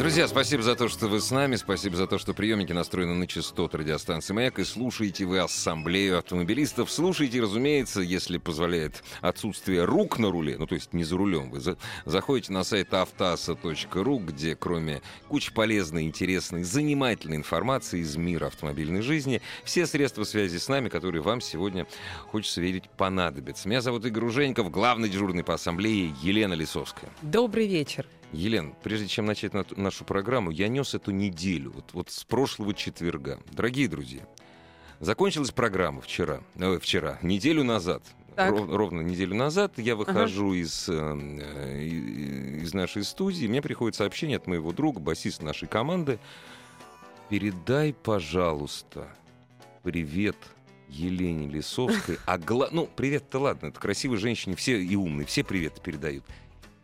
Друзья, спасибо за то, что вы с нами. Спасибо за то, что приемники настроены на частоту радиостанции «Маяк». И слушаете вы ассамблею автомобилистов. Слушайте, разумеется, если позволяет отсутствие рук на руле, ну то есть не за рулем, вы за... заходите на сайт автоаса.ру, где кроме кучи полезной, интересной, занимательной информации из мира автомобильной жизни, все средства связи с нами, которые вам сегодня, хочется верить, понадобятся. Меня зовут Игорь Ужеников, главный дежурный по ассамблее Елена Лисовская. Добрый вечер. Елен, прежде чем начать на- нашу программу, я нес эту неделю, вот, вот с прошлого четверга. Дорогие друзья, закончилась программа вчера, э, вчера, неделю назад. Ров- ровно неделю назад я выхожу из, э, из нашей студии, мне приходит сообщение от моего друга, басиста нашей команды. Передай, пожалуйста, привет Елене Лисовской. А гла... Ну, привет-то ладно, это красивой женщине, все и умные, все привет передают.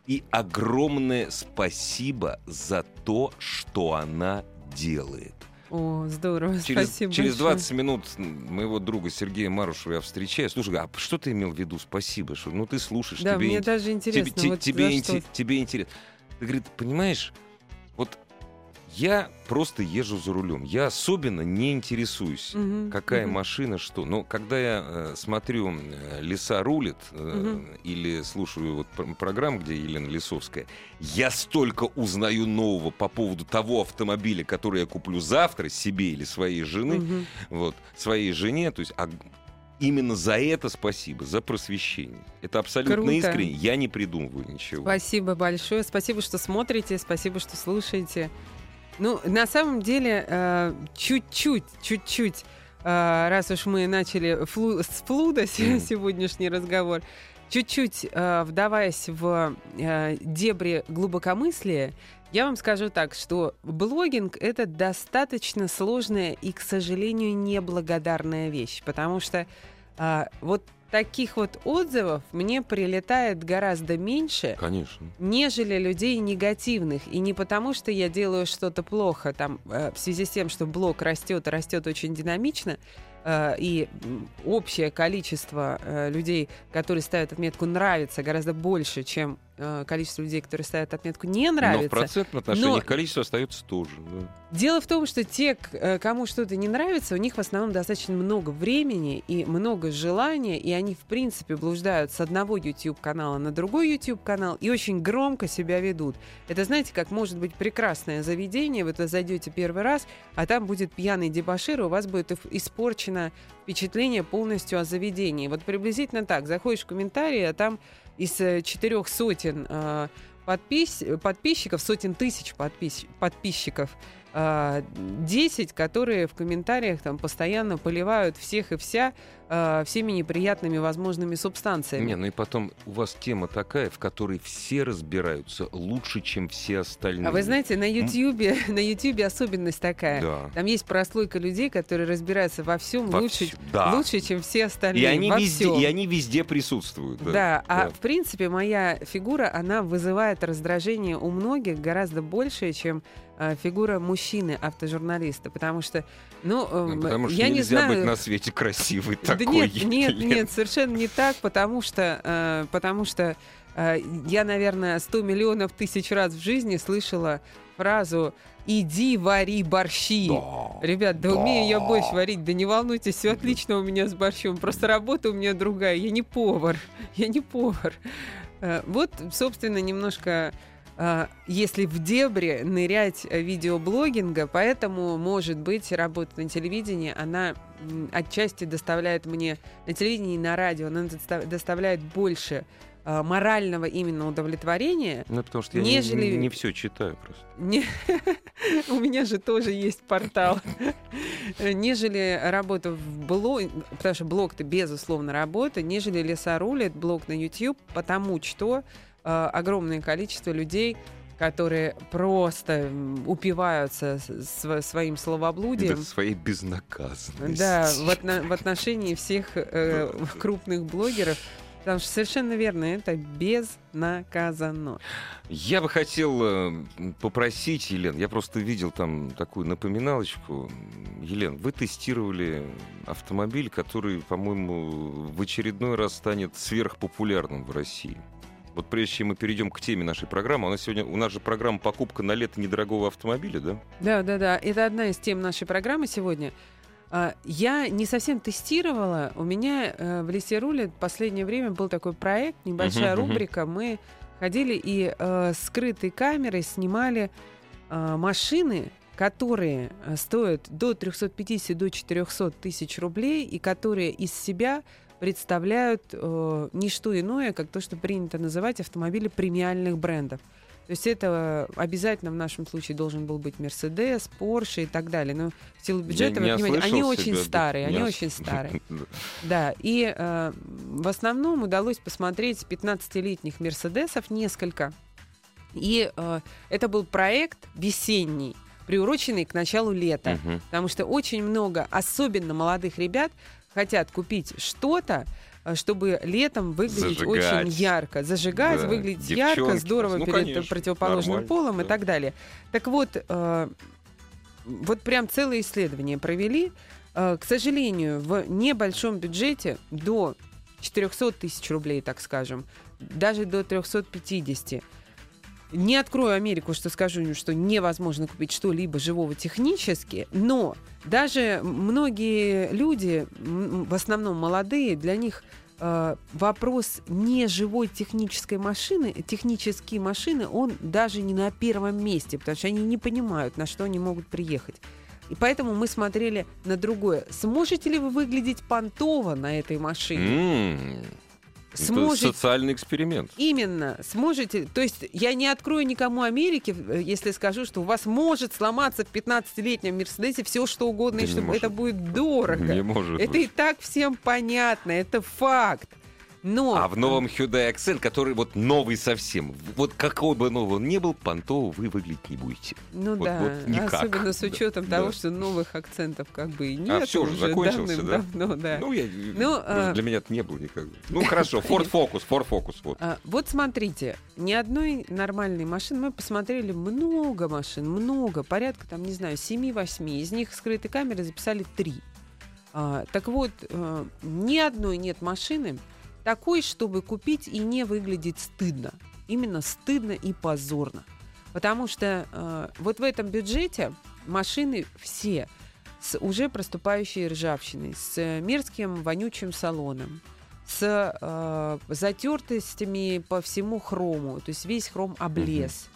И огромное спасибо за то, что она делает. О, здорово, Через, спасибо через большое. 20 минут моего друга Сергея Марушева я встречаю. Слушай, а что ты имел в виду? Спасибо, что ну ты слушаешь, Да, тебе мне ин- даже интересно, тебе, те- вот тебе, инте- тебе интересно. Ты говорит, понимаешь, я просто езжу за рулем. Я особенно не интересуюсь, Мгм, какая мгм. машина, что. Но когда я э, смотрю «Леса рулит» э, Мгм. или слушаю вот пр- программу, где Елена Лисовская, я столько узнаю нового по поводу того автомобиля, который я куплю завтра себе или своей жены, Мгм. вот, своей жене. То есть а именно за это спасибо, за просвещение. Это абсолютно Круто. искренне. Я не придумываю ничего. Спасибо большое. Спасибо, что смотрите, спасибо, что слушаете. Ну, на самом деле, э, чуть-чуть, чуть-чуть, э, раз уж мы начали флу- с флуда сегодняшний разговор, чуть-чуть э, вдаваясь в дебри глубокомыслия, я вам скажу так, что блогинг — это достаточно сложная и, к сожалению, неблагодарная вещь, потому что вот таких вот отзывов мне прилетает гораздо меньше, Конечно. нежели людей негативных. И не потому, что я делаю что-то плохо, там, э, в связи с тем, что блог растет растет очень динамично, э, и общее количество э, людей, которые ставят отметку «нравится», гораздо больше, чем э, количество людей, которые ставят отметку «не Но в нравится». процентном отношении Но- количество остается тоже. да. Дело в том, что те, э, кому что-то не нравится, у них в основном достаточно много времени и много желания, и они, в принципе, блуждают с одного YouTube-канала на другой YouTube-канал и очень громко себя ведут. Это, знаете, как может быть прекрасное заведение, вот вы зайдете первый раз, а там будет пьяный дебошир, и у вас будет испорчено впечатление полностью о заведении. Вот приблизительно так. Заходишь в комментарии, а там из э, четырех сотен э, подпис- подписчиков, сотен тысяч подпис- подписчиков, а, 10, которые в комментариях там постоянно поливают всех и вся а, всеми неприятными возможными субстанциями. Не, ну и потом у вас тема такая, в которой все разбираются лучше, чем все остальные. а вы знаете, на Ютьюбе, на Ютьюбе особенность такая. Да. Там есть прослойка людей, которые разбираются во всем Во лучше, всё- да. лучше, чем все остальные. И они, во везде, всём. и они везде присутствуют. Да, Да, а да. в принципе моя фигура, она вызывает раздражение у многих гораздо больше, чем э, фигура мужчины-автожурналиста, потому что, ну, Ну, эм, потому что я не нельзя знаю... быть на свете красивой Да такой. нет, нет, нет, совершенно не так, потому что, э, потому что э, я, наверное, 100 миллионов тысяч раз в жизни слышала фразу «иди вари борщи». Да. Ребят, да, умею я Да. борщ варить, да не волнуйтесь, все отлично у меня с борщом. Просто работа у меня другая, я не повар, я не повар. Э, Вот, собственно, немножко, если в дебри нырять э, видеоблогинга, поэтому, может быть, работа на телевидении, она отчасти доставляет мне на телевидении и на радио, она доста- доставляет больше э, морального именно удовлетворения, Ну, потому что я не- Нежели- не, все читаю просто. не- У меня же тоже есть портал. Нежели работа в блог, потому что блог-то безусловно работа, нежели леса рулит, блог на YouTube, потому что э, огромное количество людей которые просто упиваются своим словоблудием. Да, своей безнаказанностью. Да, в, отно- в отношении всех э, крупных блогеров. Потому что совершенно верно, это безнаказанно. Я бы хотел э, попросить, Елен, я просто видел там такую напоминалочку. Елен, вы тестировали автомобиль, который, по-моему, в очередной раз станет сверхпопулярным в России. Вот прежде чем мы перейдем к теме нашей программы, у нас сегодня у нас же программа покупка на лето недорогого автомобиля, да? Да, да, да. Это одна из тем нашей программы сегодня. А, я не совсем тестировала. У меня э, в Лисе Руле в последнее время был такой проект, небольшая uh-huh, рубрика. Uh-huh. Мы ходили и э, скрытой камерой снимали э, машины, которые э, стоят до 350 до 400 тысяч рублей и которые из себя представляют э, не что иное, как то, что принято называть автомобили премиальных брендов. То есть это обязательно в нашем случае должен был быть Мерседес, Порше и так далее. Но в силу бюджета, вы понимаете, они очень себя, старые, да, они ос... очень старые. Да, и э, в основном удалось посмотреть 15-летних Мерседесов несколько. И э, это был проект весенний, приуроченный к началу лета. Угу. Потому что очень много, особенно молодых ребят, хотят купить что-то, э, чтобы летом выглядеть Зажигать. очень ярко. Зажигать, да. выглядеть Девчонки. ярко, здорово ну, перед конечно, противоположным нормально, полом да. и так далее. Так вот, э, вот прям целое исследование провели. Э, к сожалению, в небольшом бюджете до 400 тысяч рублей, так скажем, даже до 350 не открою Америку, что скажу, что невозможно купить что-либо живого технически, но даже многие люди, в основном молодые, для них э, вопрос не живой технической машины, технические машины, он даже не на первом месте, потому что они не понимают, на что они могут приехать. И поэтому мы смотрели на другое. Сможете ли вы выглядеть понтово на этой машине? Mm сможете... Это социальный эксперимент. Именно. Сможете... То есть я не открою никому Америки, э, если скажу, что у вас может сломаться в 15-летнем Мерседесе все что угодно, да и что это будет дорого. Не может Это быть. и так всем понятно, это факт. Но... А в новом Hyundai Accent, который вот новый совсем, вот какой бы новый он ни был, понтово вы выглядеть не будете. Ну вот, да, вот никак. особенно с учетом да. того, что новых акцентов как бы и нет. А все уже закончился, да? Давно, да. Ну, я, ну а... для меня это не было никогда. Ну хорошо, Ford Focus, Ford Focus. Вот. А, вот смотрите, ни одной нормальной машины, мы посмотрели много машин, много, порядка там, не знаю, 7-8, из них скрытой камеры записали 3. А, так вот, а, ни одной нет машины, такой, чтобы купить и не выглядеть стыдно. Именно стыдно и позорно. Потому что э, вот в этом бюджете машины все с уже проступающей ржавчиной, с мерзким вонючим салоном, с э, затертостями по всему хрому, то есть весь хром облез.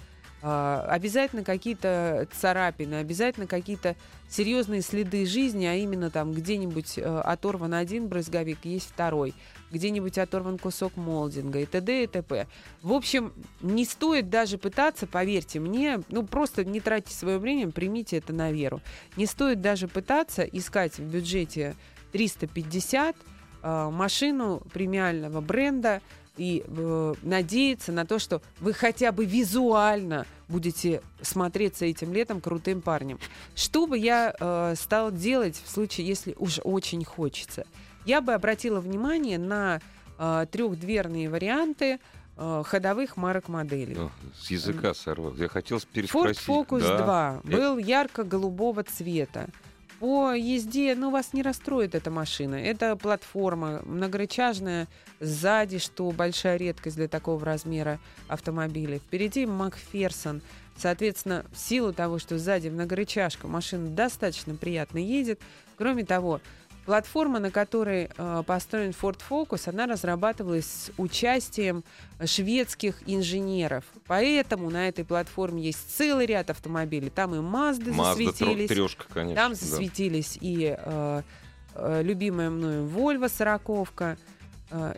Uh, обязательно какие-то царапины, обязательно какие-то серьезные следы жизни, а именно там где-нибудь uh, оторван один брызговик, есть второй где-нибудь оторван кусок молдинга и т.д. и т.п. В общем, не стоит даже пытаться, поверьте мне, ну просто не тратьте свое время, примите это на веру. Не стоит даже пытаться искать в бюджете 350 э, машину премиального бренда и э, надеяться на то, что вы хотя бы визуально будете смотреться этим летом крутым парнем. Что бы я э, стала делать в случае, если уж очень хочется? я бы обратила внимание на э, трехдверные варианты э, ходовых марок моделей. О, с языка сорвал. Я хотел переспросить. Ford Focus да. 2 был ярко-голубого цвета. По езде, ну, вас не расстроит эта машина. Это платформа многорычажная, сзади, что большая редкость для такого размера автомобиля. Впереди Макферсон. Соответственно, в силу того, что сзади многорычажка, машина достаточно приятно едет. Кроме того, Платформа, на которой э, построен Ford Focus, она разрабатывалась с участием шведских инженеров. Поэтому на этой платформе есть целый ряд автомобилей. Там и Mazda, Mazda засветились. Трешка, конечно, там засветились да. и э, э, любимая мною Volvo сороковка. Э,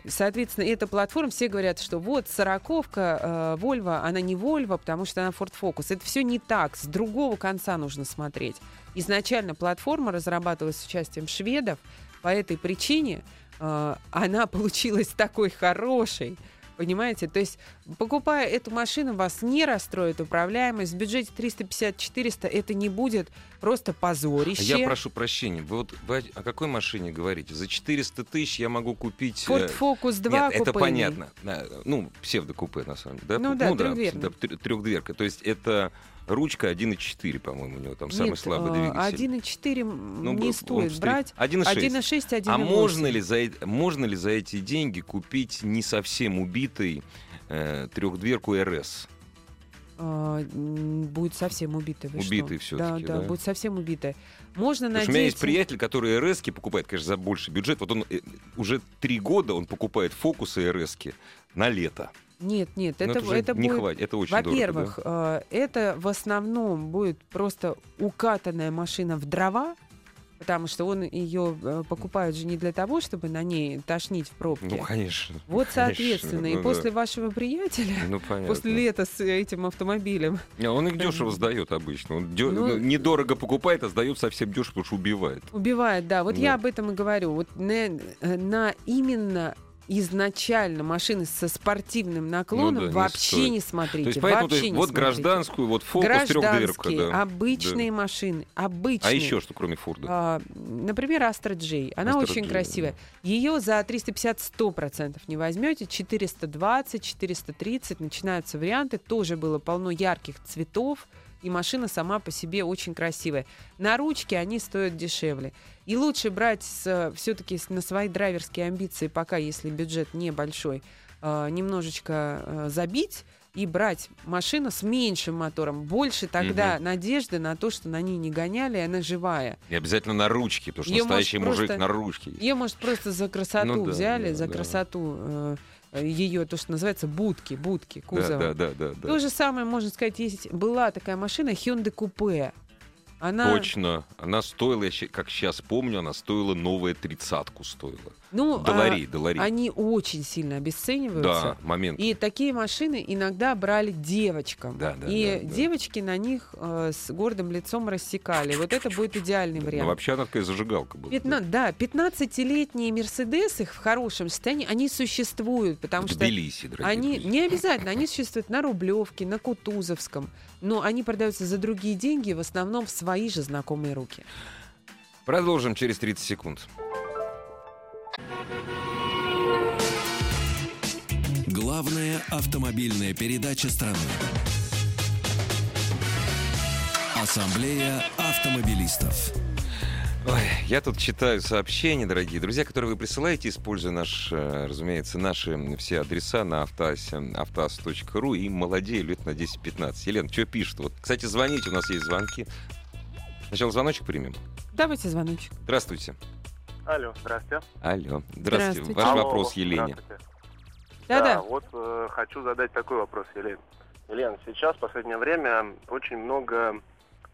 соответственно, эта платформа, все говорят, что вот сороковка, э, Volvo, она не Volvo, потому что она Ford Focus. Это все не так. С другого конца нужно смотреть. Изначально платформа разрабатывалась с участием шведов. По этой причине э, она получилась такой хорошей, Понимаете? То есть, покупая эту машину, вас не расстроит управляемость. В бюджете 350-400 это не будет просто позорище. Я прошу прощения. Вы вот вы о какой машине говорите? За 400 тысяч я могу купить... Ford Focus 2 Нет, это купейный. понятно. Да, Ну, псевдокупе, на самом деле. Да? Ну да, трехдверный. да, тр- трехдверка. То есть это ручка 1.4, по-моему, у него там самый Нет, слабый а, двигатель. 1.4 м, Ну, не стоит встреч- брать. 1.6. 1.6, 1.8. А можно ли, за, э- можно ли за эти деньги купить не совсем убитый э, трехдверку РС? А, будет совсем убитая. вы Убитый всё-таки, да, да, да? будет совсем убитая. Можно Потому что у меня есть надеть... приятель, который РС покупает, конечно, за больший бюджет. Вот он э, уже три года он покупает фокусы РС на лето. Нет, нет, Но это, уже это не будет... хватит, это очень. Во-первых, э, это в основном будет просто укатанная машина в дрова, потому что он ее э, покупает же не для того, чтобы на ней тошнить в да? пробке. Ну, конечно. вот, конечно, соответственно, и ну да. после вашего приятеля, Ну, понятно. после лета с этим автомобилем, он их дешево сдает обычно. Он дё- Ну, ну, недорого покупает, а сдает совсем дешево, потому что убивает. убивает, да. Вот Да. я об этом и говорю. Вот на, э, на именно изначально машины со спортивным наклоном Ну да, не вообще стоит. не смотрите. То есть, поэтому то вообще есть, не вот смотрите. гражданскую, вот фокус трехдверка, да. обычные машины, обычные. А еще что, кроме Форда? А, например, Astra J. Она Astra очень J, красивая. Ее за 350 100% не возьмете. 420, 430 начинаются варианты. Тоже было полно ярких цветов. И машина сама по себе очень красивая. На ручке они стоят дешевле. И лучше брать все-таки на свои драйверские амбиции, пока если бюджет небольшой, а, немножечко а, забить и брать машину с меньшим мотором. Больше тогда надежды на то, что на ней не гоняли, и она живая. И обязательно на ручке, потому что Её настоящий мужик просто- на ручке. Ее, может, просто за красоту Ну да, взяли, да, за да. красоту э, ее, то, что называется, будки, будки Да, кузова. да, да, да, да. То же самое, можно сказать, есть была такая машина Hyundai Coupe. Она, Точно. Она стоила, как сейчас помню, она стоила новая тридцатку стоила. ну, Долари, а, долари. они очень сильно обесцениваются. Да, момент. И такие машины иногда брали девочкам. Да, да, и да, да. девочки на них э, с гордым лицом рассекали. Вот это будет идеальный Ну, вариант. вообще она такая зажигалка была. Пятна- да, 15-летние Мерседесы в хорошем состоянии, они существуют, потому В что Тбилиси, дорогие Они друзья. не обязательно, они существуют на Рублевке, на Кутузовском, но они продаются за другие деньги, в основном в свои же знакомые руки. Продолжим через 30 секунд. Главная автомобильная передача страны. Ассамблея автомобилистов. Ой, я тут читаю сообщения, дорогие друзья, которые вы присылаете, используя наш, э, разумеется, наши все адреса на автоасе, автоаз.ру и молодею лет на 10-15. Елена, что пишут? Вот, кстати, звоните, у нас есть звонки. Сначала звоночек примем. Давайте звоночек. Здравствуйте. Алло, здрасте. Алло. Здравствуйте. Здравствуйте. Ваш Алло, вопрос Елене. здравствуйте. Да-да. вот э, хочу задать такой вопрос, Елена. Елена, сейчас в последнее время очень много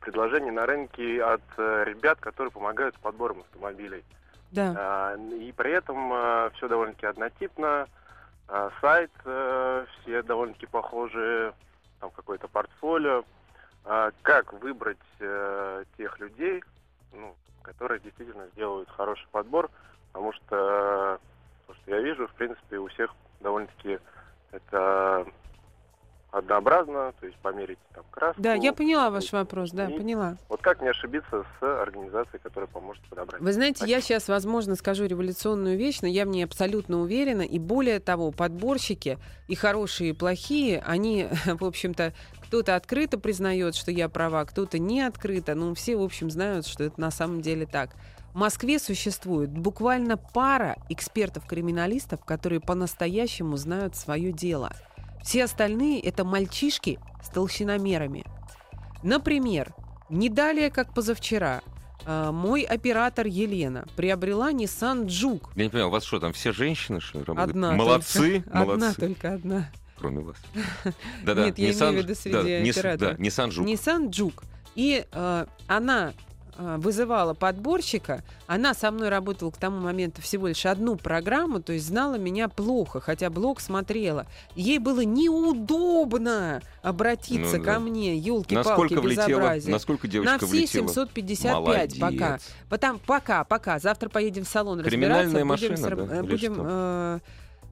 предложений на рынке от э, ребят, которые помогают с подбором автомобилей. Да. А, и при этом все довольно-таки однотипно. А, сайт э, все довольно-таки похожи, там какое-то портфолио. А, как выбрать э, тех людей, ну, которые действительно сделают хороший подбор? Потому что э, то, что я вижу, в принципе, у всех довольно-таки это однообразно, то есть померить там краску. Да, я поняла ваш вопрос, да, поняла. Вот как не ошибиться с организацией, которая поможет подобрать? Вы знаете, я Спасибо. сейчас, возможно, скажу революционную вещь, но я в ней абсолютно уверена. И более того, подборщики, и хорошие, и плохие, они, в общем-то, кто-то открыто признает, что я права, кто-то не открыто, но все, в общем, знают, что это на самом деле так. В Москве существует буквально пара экспертов-криминалистов, которые по-настоящему знают свое дело. Все остальные — это мальчишки с толщиномерами. Например, не далее, как позавчера, а, мой оператор Елена приобрела Nissan Juke. Я не понимаю, у вас что, там все женщины что ли, работают? Одна Молодцы, только. Одна молодцы. только одна. Кроме вас. Да-да, Нет, я имею в виду среди да, Nissan Juke. Nissan Juke. И э, она э, вызывала подборщика. Она со мной работала к тому моменту всего лишь одну программу, то есть знала меня плохо, хотя блог смотрела. Ей было неудобно обратиться Ну да. ко мне. Елки-палки, безобразие. насколько На девочка все влетела? 755 пока. Молодец. Потом, пока, пока. Завтра поедем в салон Криминальная разбираться. машина, будем, с- да? будем э,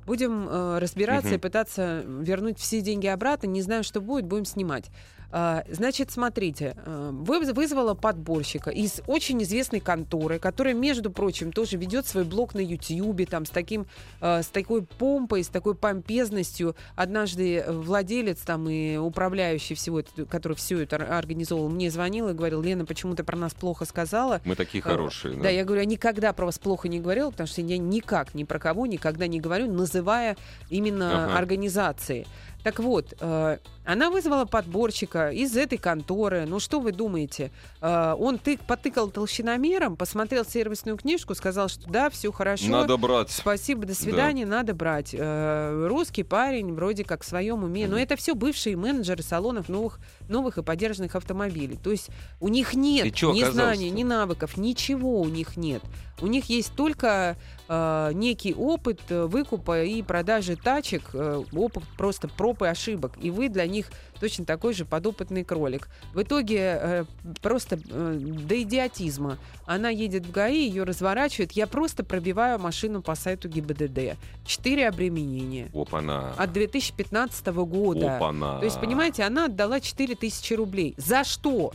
Будем э, разбираться Мгм. и пытаться вернуть все деньги обратно. Не знаю, что будет, будем снимать. А, Значит, смотрите, э, вы- вызвала подборщика из очень известной конторы, которая, между прочим, тоже ведет свой блог на Ютьюбе, там, с, таким, э, с такой помпой, с такой помпезностью. Однажды э, владелец там и управляющий всего, который все это ор- организовал, мне звонил и говорил, Лена, почему ты про нас плохо сказала? Мы такие хорошие. Да, я говорю, я никогда про вас плохо не говорила, потому что я никак ни про кого никогда не говорю, называя именно Ага. организации. Так вот, э, она вызвала подборщика из этой конторы. Ну что вы думаете? Э, он тык, потыкал толщиномером, посмотрел сервисную книжку, сказал, что да, все хорошо. Надо брать. Спасибо, до свидания, надо брать. Э, русский парень, вроде как в своем уме. Но Мгм. это все бывшие менеджеры салонов новых, новых и поддержанных автомобилей. То есть у них нет чё ни знаний, ни навыков, ничего у них нет. У них есть только э, некий опыт э, выкупа и продажи тачек, э, опыт просто проб и ошибок. И вы для них точно такой же подопытный кролик. В итоге э, просто э, до идиотизма. Она едет в ГАИ, ее разворачивают. Я просто пробиваю машину по сайту ГИБДД. Четыре обременения. Опа-на. От 2015 года. Опа-на. То есть, понимаете, она отдала 4000 рублей. За что?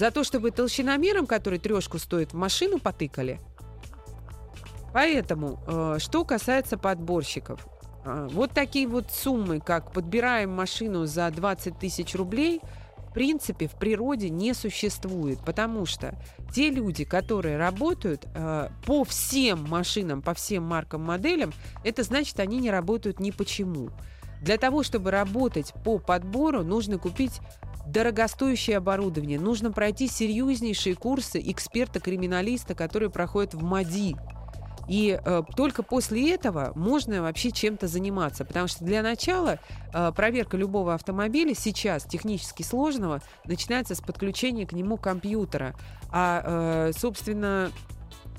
За то, чтобы толщиномером, который трешку стоит, в машину потыкали? Поэтому, э, что касается подборщиков, э, вот такие вот суммы, как подбираем машину за 20 тысяч рублей, в принципе, в природе не существует, потому что те люди, которые работают э, по всем машинам, по всем маркам, моделям, это значит, они не работают ни почему. Для того, чтобы работать по подбору, нужно купить дорогостоящее оборудование, нужно пройти серьезнейшие курсы эксперта-криминалиста, которые проходят в МАДИ. И э, только после этого можно вообще чем-то заниматься. Потому что для начала э, проверка любого автомобиля сейчас технически сложного начинается с подключения к нему компьютера. А, э, собственно,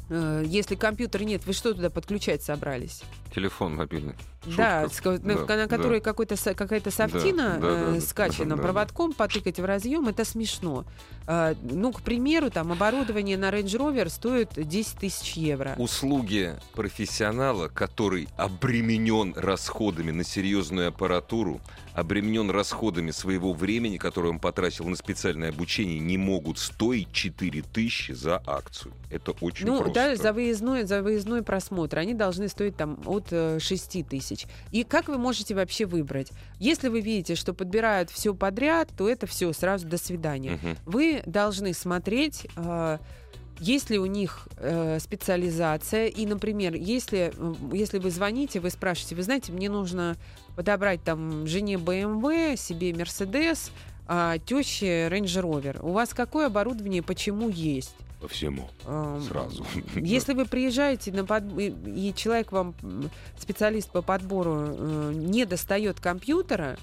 э, если компьютера нет, вы что туда подключать собрались? Телефон мобильный. Да, Шутка. на, Да, на да. которой какой-то какая-то софтина Да, да, э, да, да, скачана, да, да. проводком потыкать в разъем, это смешно. А, ну, к примеру, там оборудование на Range Rover стоит 10 тысяч евро. Услуги профессионала, который обременен расходами на серьезную аппаратуру, обременен расходами своего времени, которое он потратил на специальное обучение, не могут стоить 4 тысячи за акцию. Это очень Ну, просто. да, за выездной, за выездной просмотр они должны стоить там от э, 6 тысяч. И как вы можете вообще выбрать? Если вы видите, что подбирают все подряд, то это все сразу до свидания. Мгм. Вы должны смотреть, э, есть ли у них э, специализация. И, например, если, э, если вы звоните, вы спрашиваете, вы знаете, мне нужно подобрать там жене BMW, себе Mercedes, а теще Range Rover. У вас какое оборудование, почему есть? По всему. Эм, Сразу. Если вы приезжаете на под... и человек вам, специалист по подбору, э, не достает компьютера,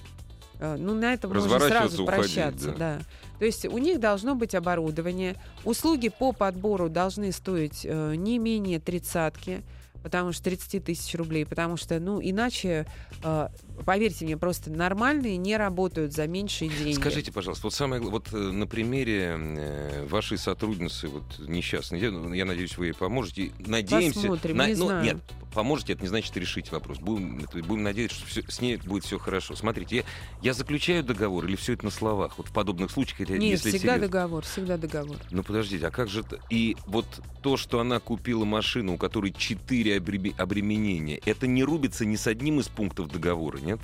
э, ну, на этом можно сразу уходить, прощаться. да. Да. То есть у них должно быть оборудование. Услуги по подбору должны стоить э, не менее тридцатки, потому что 30 тысяч рублей, потому что, ну, иначе, э, поверьте мне, просто нормальные не работают за меньшие деньги. Скажите, пожалуйста, вот самое вот э, на примере э, вашей сотрудницы вот несчастной, я, я надеюсь, вы ей поможете. Надеемся, Посмотрим, на- не ну, знаю. нет, поможете, это не значит решить вопрос. Будем, будем надеяться, что всё- с ней будет все хорошо. Смотрите, я, я заключаю договор или все это на словах? Вот в подобных случаях, это- Нет, если всегда серьезно. договор, всегда договор. Ну подождите, а как же? И вот то, что она купила машину, у которой четыре обреме- обременения, это не рубится ни с одним из пунктов договора, нет?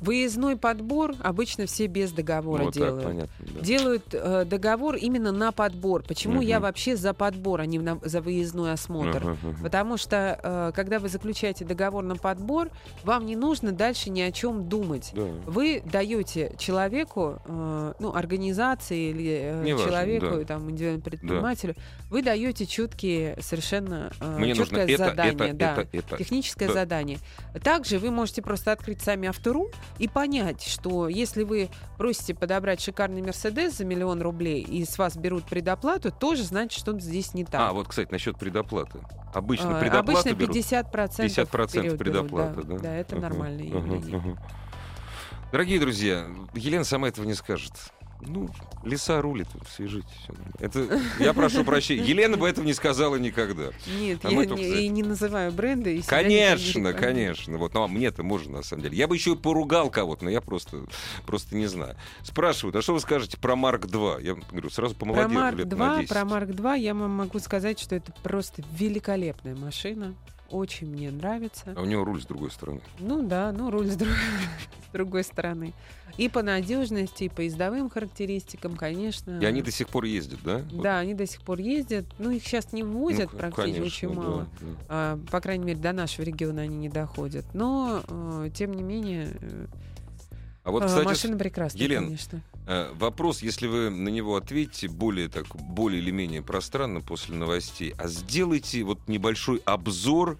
Выездной подбор обычно все без договора вот так, делают. понятно. да. Делают э, договор именно на подбор. Почему я Мгм. вообще за подбор, а не на- за выездной осмотр? Ага, ага. Потому что, э, когда вы заключаете договор на подбор, вам не нужно дальше ни о чем думать. Да. Вы даете человеку, э, ну, организации или э, человеку, да. там, индивидуальному предпринимателю, вы даете четкие совершенно э, Мне нужно четкое это, задание. это, да. это, это. Техническое Да. задание. Также вы можете просто открыть сами автору и понять, что если вы просите подобрать шикарный Мерседес за миллион рублей и с вас берут предоплату, тоже значит, что здесь не так. А, вот, кстати, насчет предоплаты. Обычно А, предоплату Обычно берут 50%, 50% вперед берут, предоплаты, да. да? Да, это Ага, нормальное ага, явление. ага. Дорогие друзья, Елена сама этого не скажет. Ну, леса рулит, свяжите. Это, я прошу прощения. Елена бы этого не сказала никогда. Нет, А я не, и не называю бренды. и себя не Конечно, конечно. Вот, ну, а мне-то можно, на самом деле. Я бы еще и поругал кого-то, но я просто, просто не знаю. Спрашивают, а что вы скажете про Марк 2? Я говорю, сразу Про помолодел Марк лет на 2, 10. про Марк 2 я вам могу сказать, что это просто великолепная машина. Очень мне нравится. А у него руль с другой стороны. Ну да, ну руль с, друг- с другой стороны. И по надежности, и по ездовым характеристикам, конечно. И они до сих пор ездят, да? Да, они до сих пор ездят. Ну, их сейчас не ввозят Ну, практически конечно, очень да, мало. да. А, по крайней мере, до нашего региона они не доходят. Но, э, тем не менее, А вот, э, кстати, машина прекрасная, Елена, конечно. Э, Вопрос, если вы на него ответите более так, более или менее пространно после новостей, а сделайте вот небольшой обзор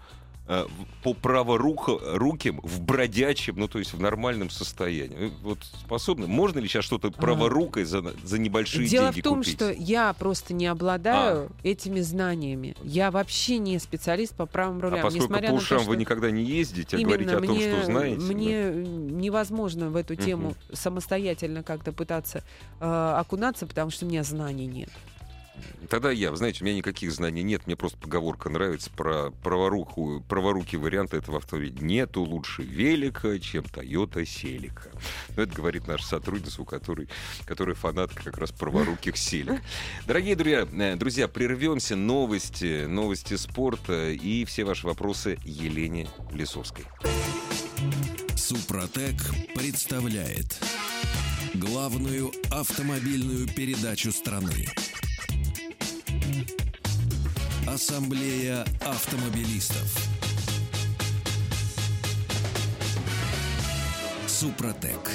по праворуким в бродячем, ну то есть в нормальном состоянии. Вот способны? Можно ли сейчас что-то праворукой за, за небольшие Дело деньги в том, купить? что я просто не обладаю А. этими знаниями. Я вообще не специалист по правым А рулям. поскольку несмотря по на то, ушам что вы никогда не ездите, а Именно, говорите о том, мне, что знаете. да. Мне невозможно в эту тему Мгм. самостоятельно как-то пытаться э, окунаться, потому что у меня знаний нет. Тогда я, знаете, у меня никаких знаний нет, мне просто поговорка нравится про праворукую, праворукий вариант этого автомобиля. Нету лучше велика, чем Toyota Селика. Ну, это говорит наша сотрудница, у которой, которая фанатка как раз праворуких Селик. Дорогие друзья, э, друзья, прервемся. Новости, новости спорта и все ваши вопросы Елене Лисовской. Супротек представляет главную автомобильную передачу страны. Ассамблея автомобилистов. Супротек.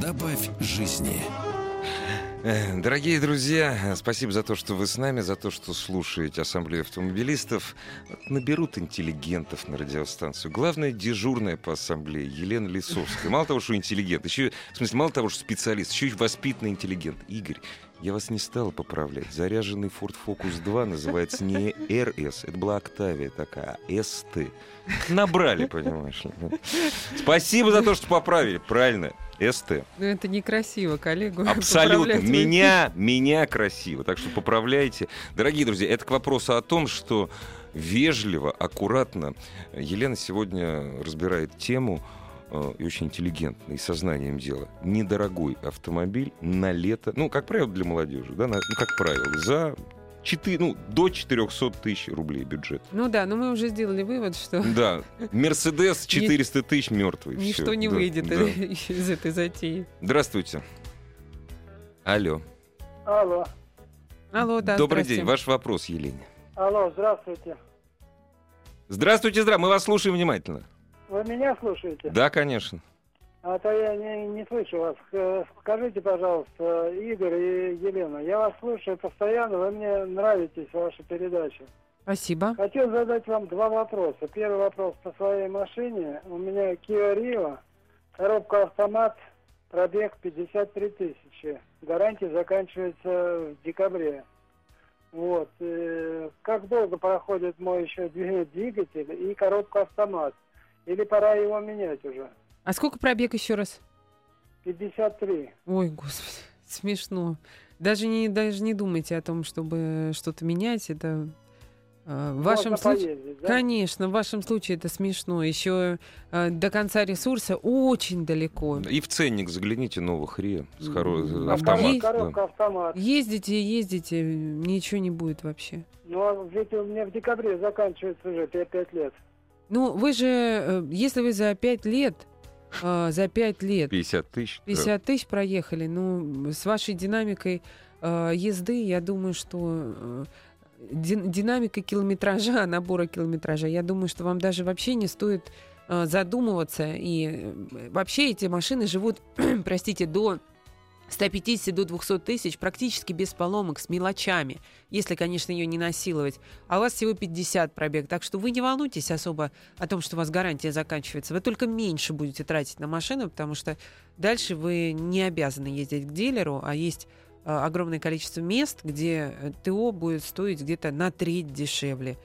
Добавь жизни. Дорогие друзья, спасибо за то, что вы с нами, за то, что слушаете Ассамблею автомобилистов. Наберут интеллигентов на радиостанцию. Главное, дежурная по ассамблее Елена Лисовская. Мало того, что интеллигент, еще, в смысле, мало того, что специалист, еще и воспитанный интеллигент. Игорь, я вас не стал поправлять. Заряженный Ford Focus 2 называется не RS, это была Октавия такая, а ST. Набрали, понимаешь. Спасибо за то, что поправили. Правильно, ST. Ну, это некрасиво, коллегу. Абсолютно. Меня, меня красиво. Так что поправляйте. Дорогие друзья, это к вопросу о том, что вежливо, аккуратно Елена сегодня разбирает тему и очень интеллигентно, и сознанием дела. Недорогой автомобиль на лето, ну, как правило, для молодежи, да, на- ну, как правило, за 4, ну, до 400 тысяч рублей бюджет. Ну да, но мы уже сделали вывод, что Да, Мерседес 400 тысяч мертвый. ничто не да, выйдет да. из этой затеи. Здравствуйте. Алло. Алло, Алло, да, Добрый день. Ваш вопрос, Елене. алло, здравствуйте. Здравствуйте, здравствуйте. Мы вас слушаем внимательно. Вы меня слушаете? Да, конечно. А то я не, не слышу вас. Э, Скажите, пожалуйста, Игорь и Елена, я вас слушаю постоянно, вы мне нравитесь, ваша передача. Спасибо. Хотел задать вам два вопроса. Первый вопрос по своей машине. У меня Kia Rio, коробка автомат, пробег 53 тысячи. Гарантия заканчивается в декабре. Вот. э, Как долго проходит мой еще двиг- двигатель и коробка автомат? Или пора его менять уже? А сколько пробег еще раз? 53. Ой, господи, смешно. Даже не, даже не думайте о том, чтобы что-то менять. Это э, в вашем Можно случае... поездить, да? Конечно, в вашем случае это смешно. Еще э, до конца ресурса очень далеко. И в ценник загляните новых РИА с хоро- М, автомат. есть- да. Автомат. Ездите, ездите, ничего не будет вообще. Ну, а ведь у меня в декабре заканчивается уже 5, лет. Ну, вы же, э, если вы за пять лет, э, за пять лет 50 тысяч. да. 50 тысяч проехали, ну, с вашей динамикой э, езды, я думаю, что э, дин- динамика километража, набора километража, я думаю, что вам даже вообще не стоит э, задумываться. И э, вообще эти машины живут, простите, до 150 до 200 тысяч практически без поломок, с мелочами, если, конечно, ее не насиловать. А у вас всего 50 пробег, так что вы не волнуйтесь особо о том, что у вас гарантия заканчивается. Вы только меньше будете тратить на машину, потому что дальше вы не обязаны ездить к дилеру, а есть э, огромное количество мест, где э, ТО будет стоить где-то на треть дешевле.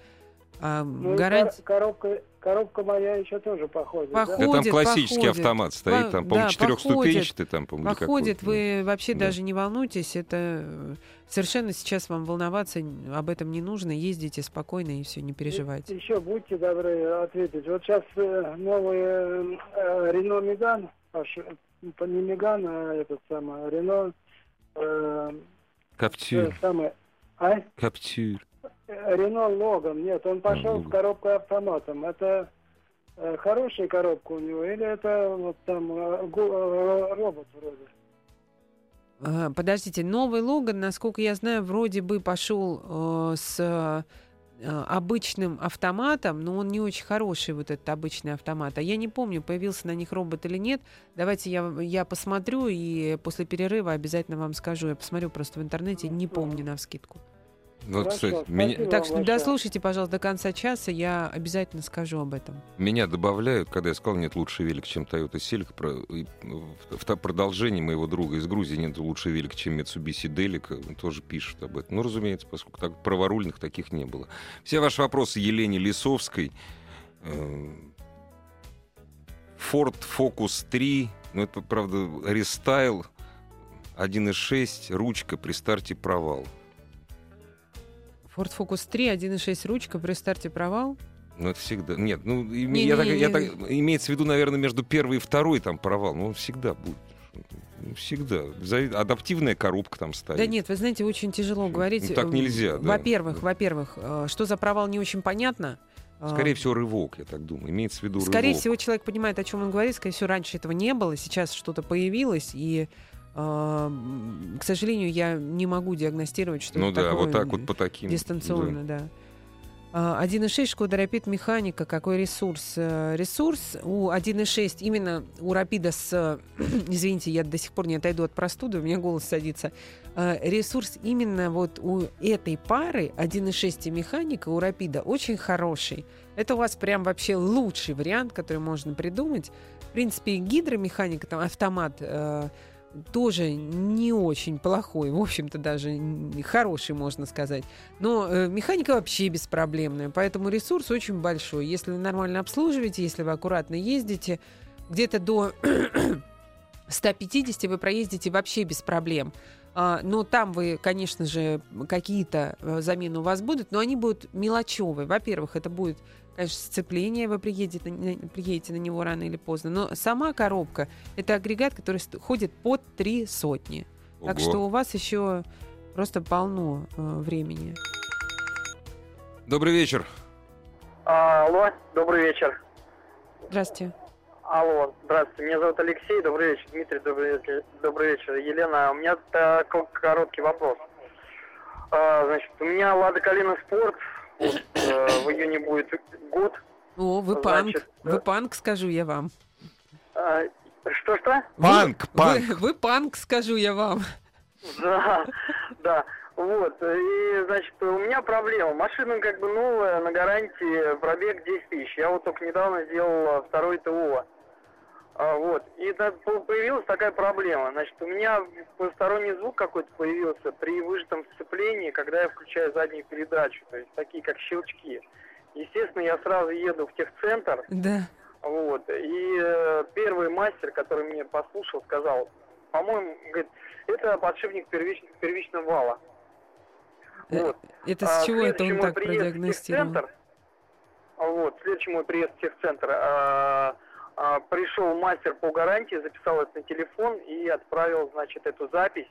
А Ну, и гарантия... кор- коробка, коробка моя еще тоже походит, да? Да там Походит, классический походит. автомат стоит, По- там, по-моему, да, четырехступенчатый, там, по-моему, Походит, вы вообще Да. даже не волнуйтесь, это э, совершенно сейчас вам волноваться об этом не нужно, ездите спокойно и все, не переживайте. Еще будьте добры ответить. Вот сейчас новый э, э, Рено Меган, э, не Меган, а этот самый Рено, э, Каптюр, э, самый, а? Каптюр. Рено Логан, нет, он пошел Логан. с коробкой автоматом. Это э, хорошая коробка у него или это вот там э, э, робот вроде? А, Подождите, новый Логан, насколько я знаю, вроде бы пошел э, с обычным автоматом, но он не очень хороший, вот этот обычный автомат. А я не помню, появился на них робот или нет. Давайте я, я посмотрю и после перерыва обязательно вам скажу. Я посмотрю просто в интернете, не помню на вскидку. Вот, Хорошо, кстати, меня. Так что дослушайте, пожалуйста, до конца часа, я обязательно скажу об этом. меня добавляют, когда я сказал, нет лучше велик, чем Toyota Celica, про, в, продолжение моего друга из Грузии нет лучше велик, чем Mitsubishi Delica, он тоже пишет об этом. Ну, разумеется, поскольку так, праворульных таких не было. Все ваши вопросы Елене Лисовской. Э, Ford Focus 3, ну, это, правда, рестайл 1.6, ручка при старте провал. Ford Focus 3, 1.6 ручка, при старте провал. Ну, это всегда. Нет, ну, и- Не, я не, так- не, я не. так- имеется в виду, наверное, между первой и второй там провал. Ну, он всегда будет. Ну, Всегда. Адаптивная коробка там стоит. Да нет, вы знаете, очень тяжело говорить. Ну, так Э, нельзя, да. Во-первых, во-первых, э, что за провал не очень понятно. Э, Скорее всего, рывок, я так думаю. Имеется в виду Скорее рывок. всего, человек понимает, о чем он говорит. Скорее всего, раньше этого не было, сейчас что-то появилось, и, к сожалению, я не могу диагностировать, что Ну это да, такое вот так вот по таким. дистанционно, да. А, 1.6 Шкода Рапид механика, какой ресурс? Э, Ресурс у 1.6, именно у Рапида с... Извините, я до сих пор не отойду от простуды, у меня голос садится. Э, Ресурс именно вот у этой пары 1.6 и механика у Рапида очень хороший. Это у вас прям вообще лучший вариант, который можно придумать. В принципе, гидромеханика, там автомат э, тоже не очень плохой, в общем-то даже хороший, можно сказать. Но э, механика вообще беспроблемная, поэтому ресурс очень большой. Если нормально обслуживаете, если вы аккуратно ездите, где-то до 150 вы проездите вообще без проблем. А, Но там вы, конечно же, какие-то э, замены у вас будут, но они будут мелочевые. Во-первых, это будет, конечно, сцепление, вы приедете, на- приедете на него рано или поздно. Но сама коробка — это агрегат, который ходит под три сотни. Так Ого. что у вас еще просто полно э, времени. Добрый вечер. Алло, добрый вечер. Здравствуйте. Алло, здравствуйте. Меня зовут Алексей. Добрый вечер, Дмитрий. Добрый вечер. Добрый вечер. Елена, у меня такой короткий вопрос. А, значит, у меня Лада Калина Спорт. Вот, э, в июне будет год. О, вы панк. Значит, Вы э, панк, скажу я вам. А, Что-что? Панк, Вы- панк. Вы, вы панк, скажу я вам. Да, да. Вот, и, значит, у меня проблема. Машина как бы новая, на гарантии, пробег 10 тысяч. Я вот только недавно сделал второй ТО. А, вот, и да, по- появилась такая проблема. Значит, у меня посторонний звук какой-то появился при выжатом сцеплении, когда я включаю заднюю передачу, то есть такие как щелчки. Естественно, я сразу еду в техцентр, Да. вот. И э, первый мастер, который меня послушал, сказал, по-моему, говорит, это подшипник первич- первичного вала. Э, Вот. Это А с чего это следующий он так продиагностировал? техцентр, а, Вот, следующий мой приезд в техцентр, а, а, пришел мастер по гарантии, записал это на телефон и отправил, значит, эту запись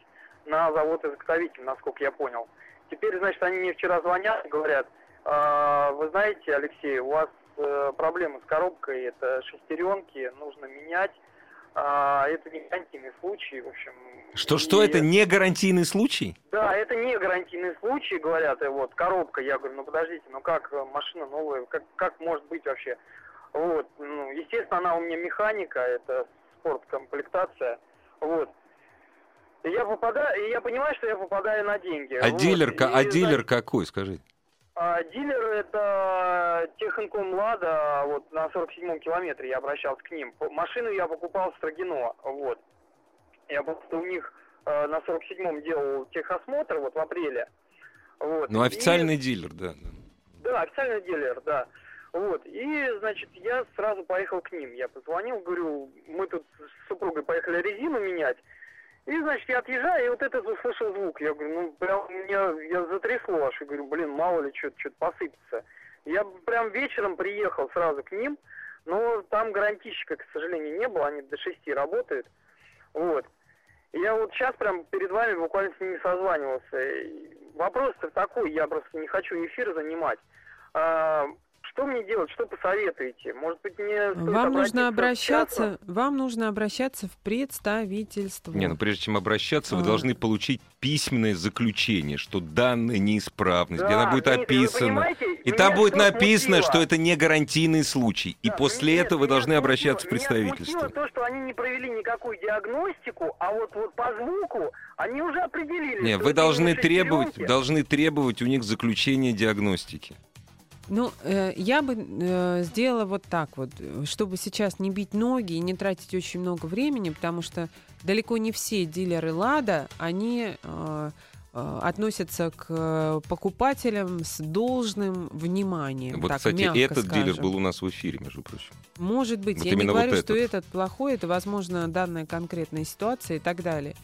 на завод-изготовитель, насколько я понял. Теперь, значит, они мне вчера звонят и говорят, «А, вы знаете, Алексей, у вас э, проблемы с коробкой, это шестеренки, нужно менять, А, это не гарантийный случай, в общем. Что, что И- это не гарантийный случай? да, это не гарантийный случай, говорят, и вот, коробка. Я говорю, ну подождите, ну как э, машина новая, как, как может быть вообще? Вот, ну, естественно, она у меня механика, это спорткомплектация, вот. И я попадаю, и я понимаю, что я попадаю на деньги. А вот. дилер, ка- а И, дилер какой, скажите? а, дилер это Техинком Лада, вот на 47-м километре я обращался к ним. Машину я покупал в Строгино, вот. Я просто у них э, на 47-м делал техосмотр, вот в апреле. Вот. Ну, И- официальный дилер, да. да. Да, официальный дилер, да. Вот, и, значит, я сразу поехал к ним. Я позвонил, говорю, мы тут с супругой поехали резину менять. И, значит, я отъезжаю, и вот этот услышал звук. Я говорю, ну, прям меня, я затрясло аж. Я говорю, блин, мало ли, что-то что посыпется. Я прям вечером приехал сразу к ним, но там гарантийщика, к сожалению, не было, они до шести работают. Вот. Я вот сейчас прям перед вами буквально с ними созванивался. Вопрос-то такой, я просто не хочу эфир занимать. Что мне делать, что посоветуете? Может быть, мне Вам нужно обращаться, вам нужно обращаться в представительство. Не, ну прежде чем обращаться, вы А. должны получить письменное заключение, что данная неисправность, где Да, она будет вы описана. И меня там будет написано, смутило? что это не гарантийный случай. И Да, после меня- этого вы меня должны смутило- обращаться в Меня представительство. смутило то, что они не провели никакую диагностику, а вот, вот по звуку они уже определили. Не, вы должны требовать, должны требовать у них заключения диагностики. Ну, э, я бы э, сделала вот так вот, чтобы сейчас не бить ноги и не тратить очень много времени, потому что далеко не все дилеры «Лада», они э, э, относятся к э, покупателям с должным вниманием. Вот, так, кстати, мягко этот дилер скажем. был у нас в эфире, между прочим. Может быть, Вот я не именно вот говорю, что этот. этот плохой, это, возможно, данная конкретная ситуация и так далее.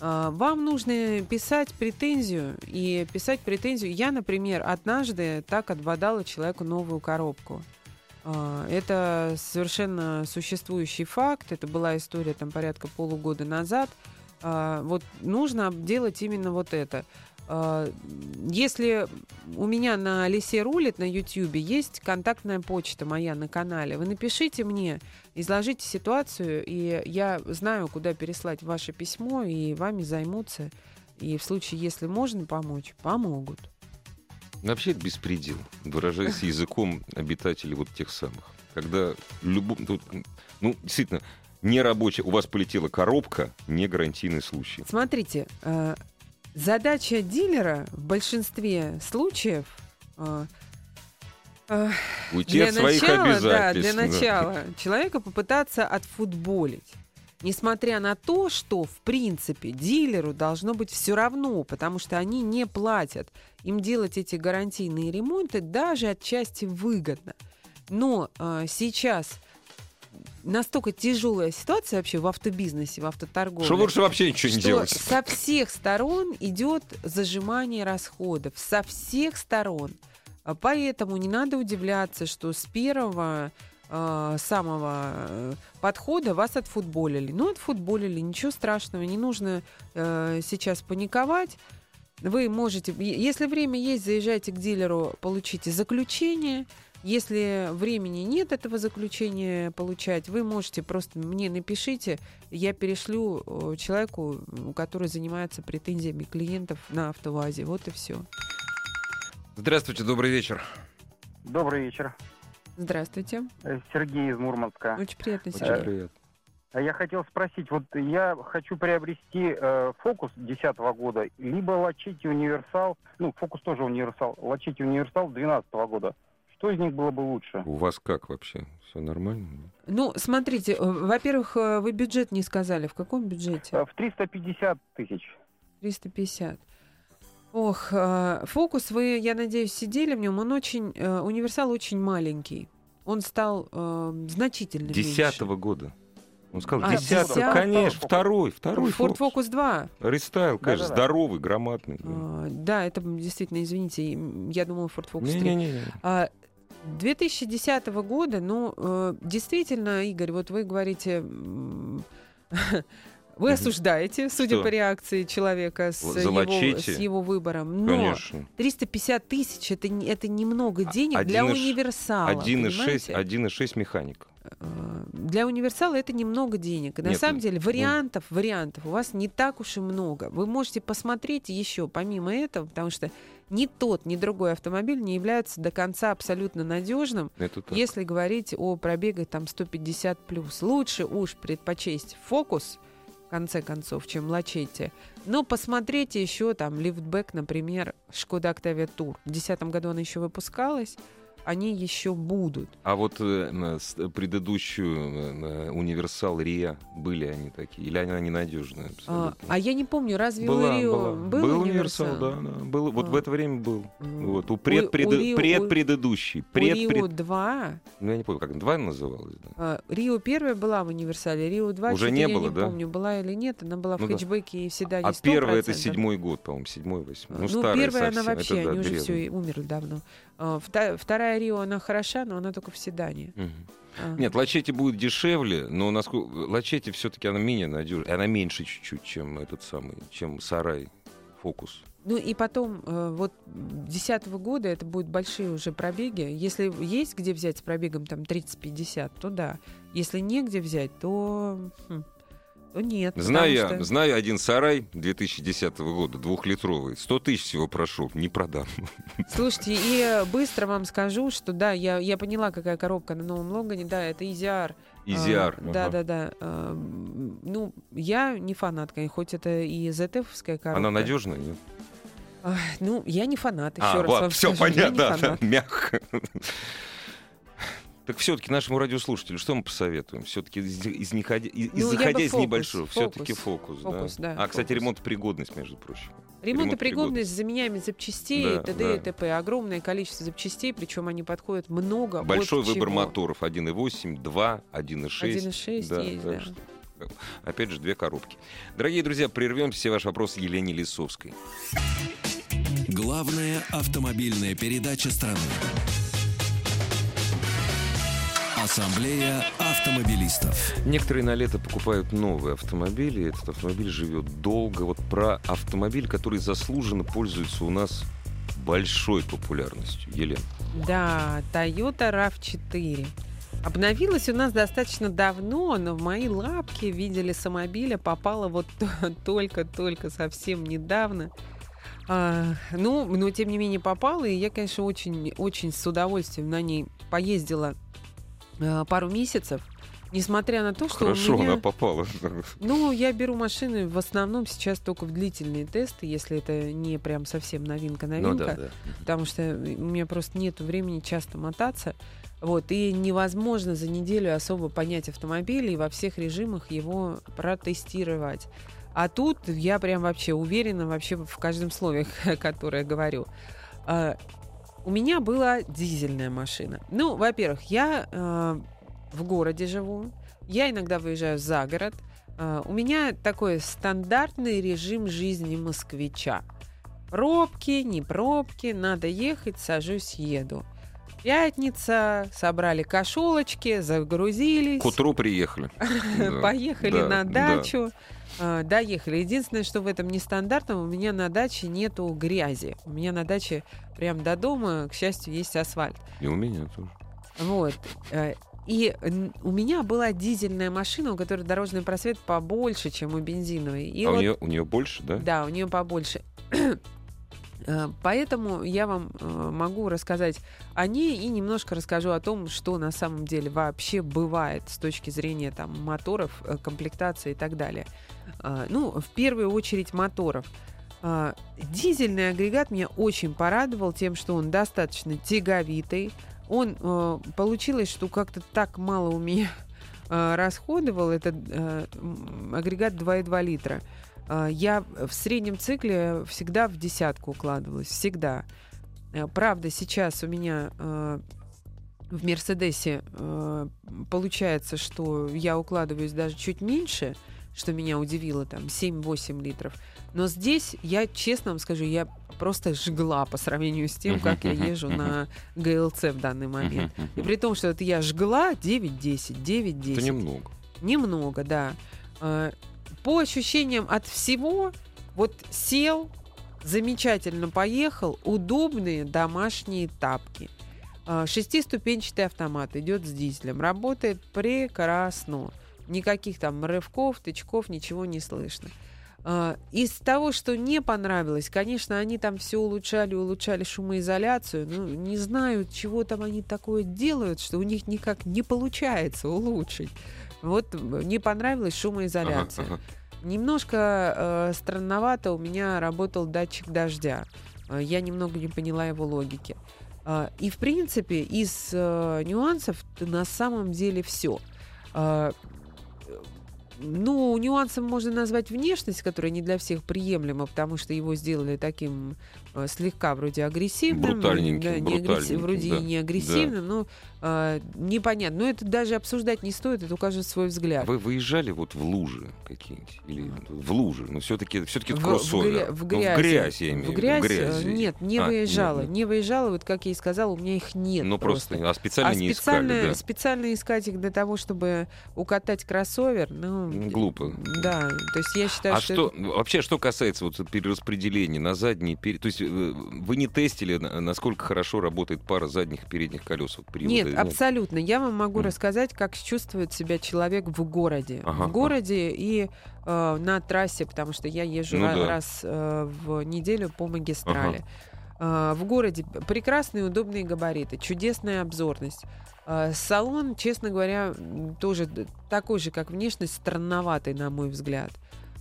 А, Вам нужно писать претензию, и писать претензию. Я, например, однажды так отбодала человеку новую коробку. А, Это совершенно существующий факт. Это была история там порядка полугода назад. А, Вот нужно делать именно вот это. А, Если у меня на Лисе рулит на Ютьюбе есть контактная почта моя на канале, вы напишите мне, изложите ситуацию, и я знаю, куда переслать ваше письмо, и вами займутся. И в случае, если можно помочь, помогут. Вообще это беспредел, выражаясь языком обитателей вот тех самых. Когда любом... тут, ну, действительно, не рабочая, у вас полетела коробка, не гарантийный случай. Смотрите, э, задача дилера в большинстве случаев э, э, Уйти от своих начала, да, обязательств. для начала человека попытаться отфутболить. Несмотря на то, что, в принципе, дилеру должно быть все равно, потому что они не платят. Им делать эти гарантийные ремонты даже отчасти выгодно. Но э, сейчас настолько тяжелая ситуация вообще в автобизнесе, в автоторговле. Что лучше вообще ничего не делать. со всех сторон идет зажимание расходов. Со всех сторон. А Поэтому не надо удивляться, что с первого э, самого э, подхода вас отфутболили. Ну, отфутболили, ничего страшного, не нужно э, сейчас паниковать. Вы можете, если время есть, заезжайте к дилеру, получите заключение. Если времени нет этого заключения получать, вы можете просто мне напишите, я перешлю э, человеку, который занимается претензиями клиентов на автовазе. Вот и все. Здравствуйте, добрый вечер. Добрый вечер. Здравствуйте. Э, Сергей из Мурманска. Очень приятно, Очень Сергей. приятно. А Я хотел спросить, вот я хочу приобрести э, фокус 2010 года, либо Лачити универсал, ну, фокус тоже универсал, Лачити универсал 2012 года. Что из них было бы лучше? У вас как вообще? Все нормально? Ну, смотрите, э, во-первых, э, вы бюджет не сказали. В каком бюджете? Э, В 350 тысяч. 350. Ох, фокус вы, я надеюсь, сидели в нем. Он очень, универсал очень маленький. Он стал э, значительно Десятого меньше. года. Он сказал, А, десятого, десятого? конечно, второй, второй Ford Focus. Focus 2. Рестайл, конечно, Да-да-да. здоровый, громадный. Э, да, это действительно, извините, я думала Ford Focus 3. Не-не-не. А, 2010 года, ну, э, действительно, Игорь, вот вы говорите, вы осуждаете, судя Что? по реакции человека с его, с его выбором, но Конечно. 350 тысяч это, не- это немного А- денег для один и ш- универсала. 1,6 понимаете? 1,6 механик. Э, Для универсала это немного денег. И на Нет, самом ну, деле ну. вариантов, вариантов у вас не так уж и много. Вы можете посмотреть еще помимо этого, потому что ни тот, ни другой автомобиль не является до конца абсолютно надежным, если говорить о пробегах там 150 плюс. Лучше уж предпочесть фокус, в конце концов, чем лачете. Но посмотрите еще там лифтбэк, например, Шкода Octavia Tour. В 2010 году она еще выпускалась. Они еще будут. А вот э, с- предыдущую э, универсал Риа были они такие? Или они, они надежные? А, а я не помню, разве у была, Рио была. был, универсал, да, да. Был, вот А. в это время был. М. Вот, у, У- предпред- у Рио- у- предпредыдущий. У Предпред- Рио 2, Ну, я не помню, как два называлось. Да? а, Рио первая была в универсале, Рио 2 Уже не я было, не да? помню, была или нет, она была Ну в да. хэтчбеке и в седане А 100%. первый это седьмой год, по-моему, седьмой, восьмой. Ну, Ну, первая она совсем. вообще, это, да, они уже древний. все умерли давно. А, вта- Вторая Рио, она хороша, но она только в седане. Мгм. А. Нет, Лачети будет дешевле, но насколько Лачети все-таки она менее надежная, она меньше чуть-чуть, чем этот самый, чем Сарай Фокус. Ну и потом, э, вот 2010 года это будут большие уже пробеги. Если есть где взять с пробегом там 30-50, то да. Если негде взять, то, хм, то нет. Знаю я, что- знаю один сарай 2010 года, двухлитровый, 100 тысяч всего прошел, не продам. Слушайте, и быстро вам скажу, что да, я, я поняла, какая коробка на новом Логане. Да, это Изиар. Изиар. А, Да, да, да. А, ну, я не фанат, конечно, хоть это и ZF-ская коробка. Она надежная, нет? Ну, я не фанат, еще А, раз вот, вам все скажу, понятно, да, мягко. Так все-таки нашему радиослушателю что мы посоветуем? Все-таки из, из, неходя- из- Ну, заходя из фокус, небольшого, все-таки фокус. фокус, Фокус, да, А, кстати, фокус. ремонтопригодность, между прочим. Ремонтопригодность с заменяемыми запчастей, Да, т.д. да. и т.п. Огромное количество запчастей, причем они подходят много. Большой выбор чего. моторов 1.8, 2, 1.6. 1.6 Да, есть, так да. что, Опять же, две коробки. Дорогие друзья, прервем все ваши вопросы Елене Лисовской. Главная автомобильная передача страны. Ассамблея автомобилистов. Некоторые на лето покупают новые автомобили. Этот автомобиль живет долго. Вот про автомобиль, который заслуженно пользуется у нас большой популярностью. Елена. Да, Toyota RAV4. Обновилась у нас достаточно давно, но в мои лапки в виде лесомобиля попала вот только-только совсем недавно. А, ну, но тем не менее попала, и я, конечно, очень, очень с удовольствием на ней поездила пару месяцев. Несмотря на то, что Хорошо у меня... она попала. Ну, я беру машины в основном сейчас только в длительные тесты, если это не прям совсем Ну новинка-новинка да, да. потому что у меня просто нет времени часто мотаться. Вот, и невозможно за неделю особо понять автомобиль и во всех режимах его протестировать. А тут я прям вообще уверена вообще в каждом слове, которое говорю. У меня была дизельная машина. Ну, во-первых, я э, в городе живу, я иногда выезжаю за город. А, У меня такой стандартный режим жизни москвича. Пробки, не пробки, надо ехать, сажусь, еду. Пятница, собрали кошелочки, загрузились. К утру приехали. Поехали на да. дачу. А, доехали. Единственное, что в этом нестандартном, у меня на даче нету грязи. У меня на даче прям до дома, к счастью, есть асфальт. И у меня тоже. Вот. э, И у меня была дизельная машина, у которой дорожный просвет побольше, чем у бензиновой. И а вот у, нее, у нее больше, да? да, у нее побольше. Э, Поэтому я вам э, могу рассказать о ней и немножко расскажу о том, что на самом деле вообще бывает с точки зрения там, моторов, э, комплектации и так далее. Ну, в первую очередь моторов. Дизельный агрегат меня очень порадовал тем, что он достаточно тяговитый. Он получилось, что как-то так мало у меня расходовал этот агрегат 2,2 литра. А, Я в среднем цикле всегда в десятку укладывалась, всегда. Э, Правда, сейчас у меня э, в Мерседесе э, получается, что я укладываюсь даже чуть меньше, что меня удивило, там 7-8 литров. Но здесь, я честно вам скажу, я просто жгла по сравнению с тем, как я езжу на ГЛЦ в данный момент. И при том, что это я жгла 9-10, 9-10. Это немного. Немного, да. По ощущениям от всего, вот сел, замечательно поехал, удобные домашние тапки. А, Шестиступенчатый автомат идет с дизелем, работает прекрасно. Никаких там рывков, тычков, ничего не слышно. А, Из того, что не понравилось, конечно, они там все улучшали, улучшали шумоизоляцию. Ну, не знаю, чего там они такое делают, что у них никак не получается улучшить. Вот не понравилась шумоизоляция. Ага, ага. Немножко э, странновато у меня работал датчик дождя. Э, Я немного не поняла его логики. А, И, в принципе, из э, нюансов на самом деле все. Ну, нюансом можно назвать внешность, которая не для всех приемлема, потому что его сделали таким э, слегка вроде агрессивным. Брутальненьким, да, не агрессив- вроде да, и не агрессивным, но э, непонятно. Но это даже обсуждать не стоит, это у каждого свой взгляд. Вы выезжали вот в лужи какие-нибудь? Или в лужи? Ну, все-таки все это В- в кроссовер. гря- в Ну, в грязь, я имею В в грязь, В э, грязи. нет, не А, выезжала. нет, нет. Не выезжала, вот как я и сказала, у меня их нет. Ну, просто, а специально а не специально, искали, да. специально искать их для того, чтобы укатать кроссовер, ну... Ну, глупо. Да, то есть я считаю, А что... что, это- вообще, что касается вот перераспределения на задние, перед... то есть э, вы не тестили, на- насколько хорошо работает пара задних и передних колес? Вот привода, Нет, абсолютно. Я вам могу Мгм. рассказать, как чувствует себя человек в городе. Ага, в городе и э, на трассе, потому что я езжу Ну ра- да. раз э, в неделю по магистрали. Э, в городе прекрасные удобные габариты, чудесная обзорность. Э, салон, честно говоря, тоже такой же, как внешность, странноватый, на мой взгляд.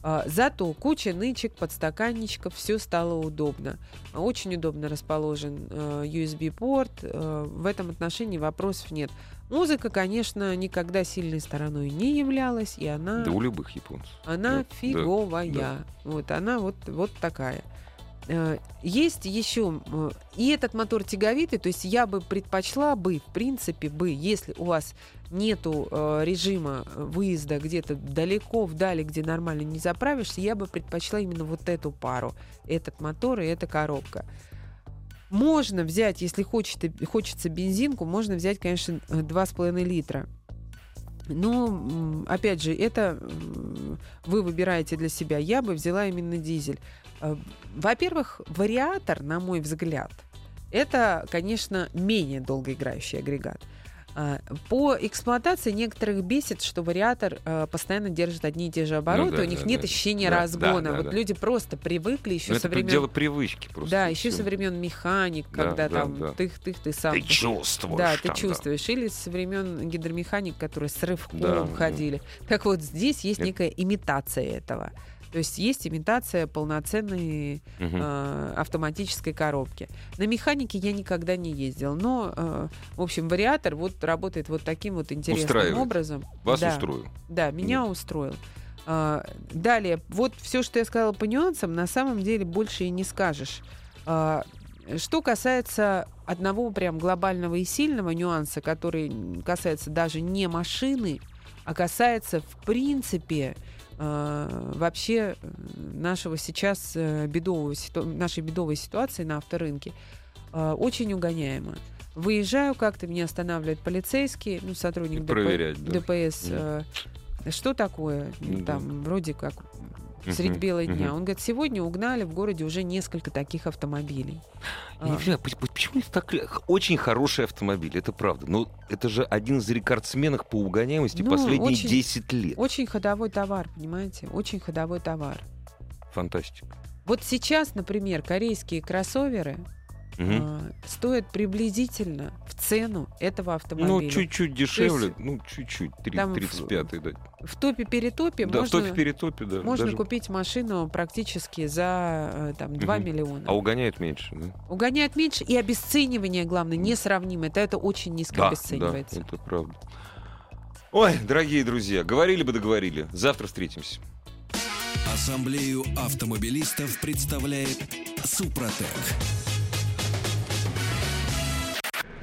А, Зато куча нычек, подстаканничков, все стало удобно. Очень удобно расположен э, USB-порт. э, В этом отношении вопросов нет. Музыка, конечно, никогда сильной стороной не являлась, и она, Да у любых японцев. она да, фиговая. да. Вот она вот, вот такая. Э, Есть еще и этот мотор тяговитый, то есть я бы предпочла бы, в принципе, бы, если у вас нету э, режима выезда где-то далеко вдали, где нормально не заправишься, я бы предпочла именно вот эту пару, этот мотор и эта коробка. Можно взять, если хочет, хочется бензинку, можно взять, конечно, э, 2,5 литра. Но, опять же, это вы выбираете для себя. Я бы взяла именно дизель. Э, Во-первых, вариатор, на мой взгляд, это, конечно, менее долгоиграющий агрегат. А, По эксплуатации некоторых бесит, что вариатор э, постоянно держит одни и те же обороты, Ну да, у них да, нет да. ощущения Да, разгона. да, да, вот да. люди просто привыкли еще Ну, со это времен дело привычки просто. да, еще всё. со времен механик, Да, когда да, там да. тых-тых ты сам. Ты чувствуешь. Да, ты там, чувствуешь. Или со времен гидромеханик, которые с рывком Да, да. ходили. Так вот, здесь есть Это- некая имитация этого. То есть есть имитация полноценной Мгм. э, автоматической коробки. На механике я никогда не ездил, но, э, в общем, вариатор вот работает вот таким вот интересным Устраивает. образом. Вас да. устроил. Да, меня устроил. А, далее, вот все, что я сказала по нюансам, на самом деле больше и не скажешь. Что касается одного прям глобального и сильного нюанса, который касается даже не машины, а касается, в принципе, а, вообще э, нашего сейчас э, бедового, нашей бедовой ситуации на авторынке, очень угоняемо. Выезжаю как-то, меня останавливает полицейский, ну, сотрудник ДП проверять, да. ДПС. Э, Что такое? Ну, Ну, Там вроде как средь Мгм, бела дня. мгм. Он говорит, сегодня угнали в городе уже несколько таких автомобилей. Я не А, понимаю, поч- почему это так... Очень хороший автомобиль, это правда. Но это же один из рекордсменов по угоняемости Ну, последние очень- 10 лет. Очень ходовой товар, понимаете? Очень ходовой товар. Фантастика. Вот сейчас, например, корейские кроссоверы Мгм. а, стоят приблизительно в цену этого автомобиля. Ну, чуть-чуть дешевле, ну, чуть-чуть, три- там в- 35-й, да. В топе-перетопе Да, в можно, топе-перетопе, да. можно даже- купить машину практически за э, там, 2 Мгм. миллиона. А угоняют меньше, да? Угоняют меньше, и обесценивание, главное, несравнимо. Это, это очень низко Да, обесценивается. да, это правда. Ой, дорогие друзья, говорили бы договорили. Завтра встретимся. Ассамблею автомобилистов представляет Супротек.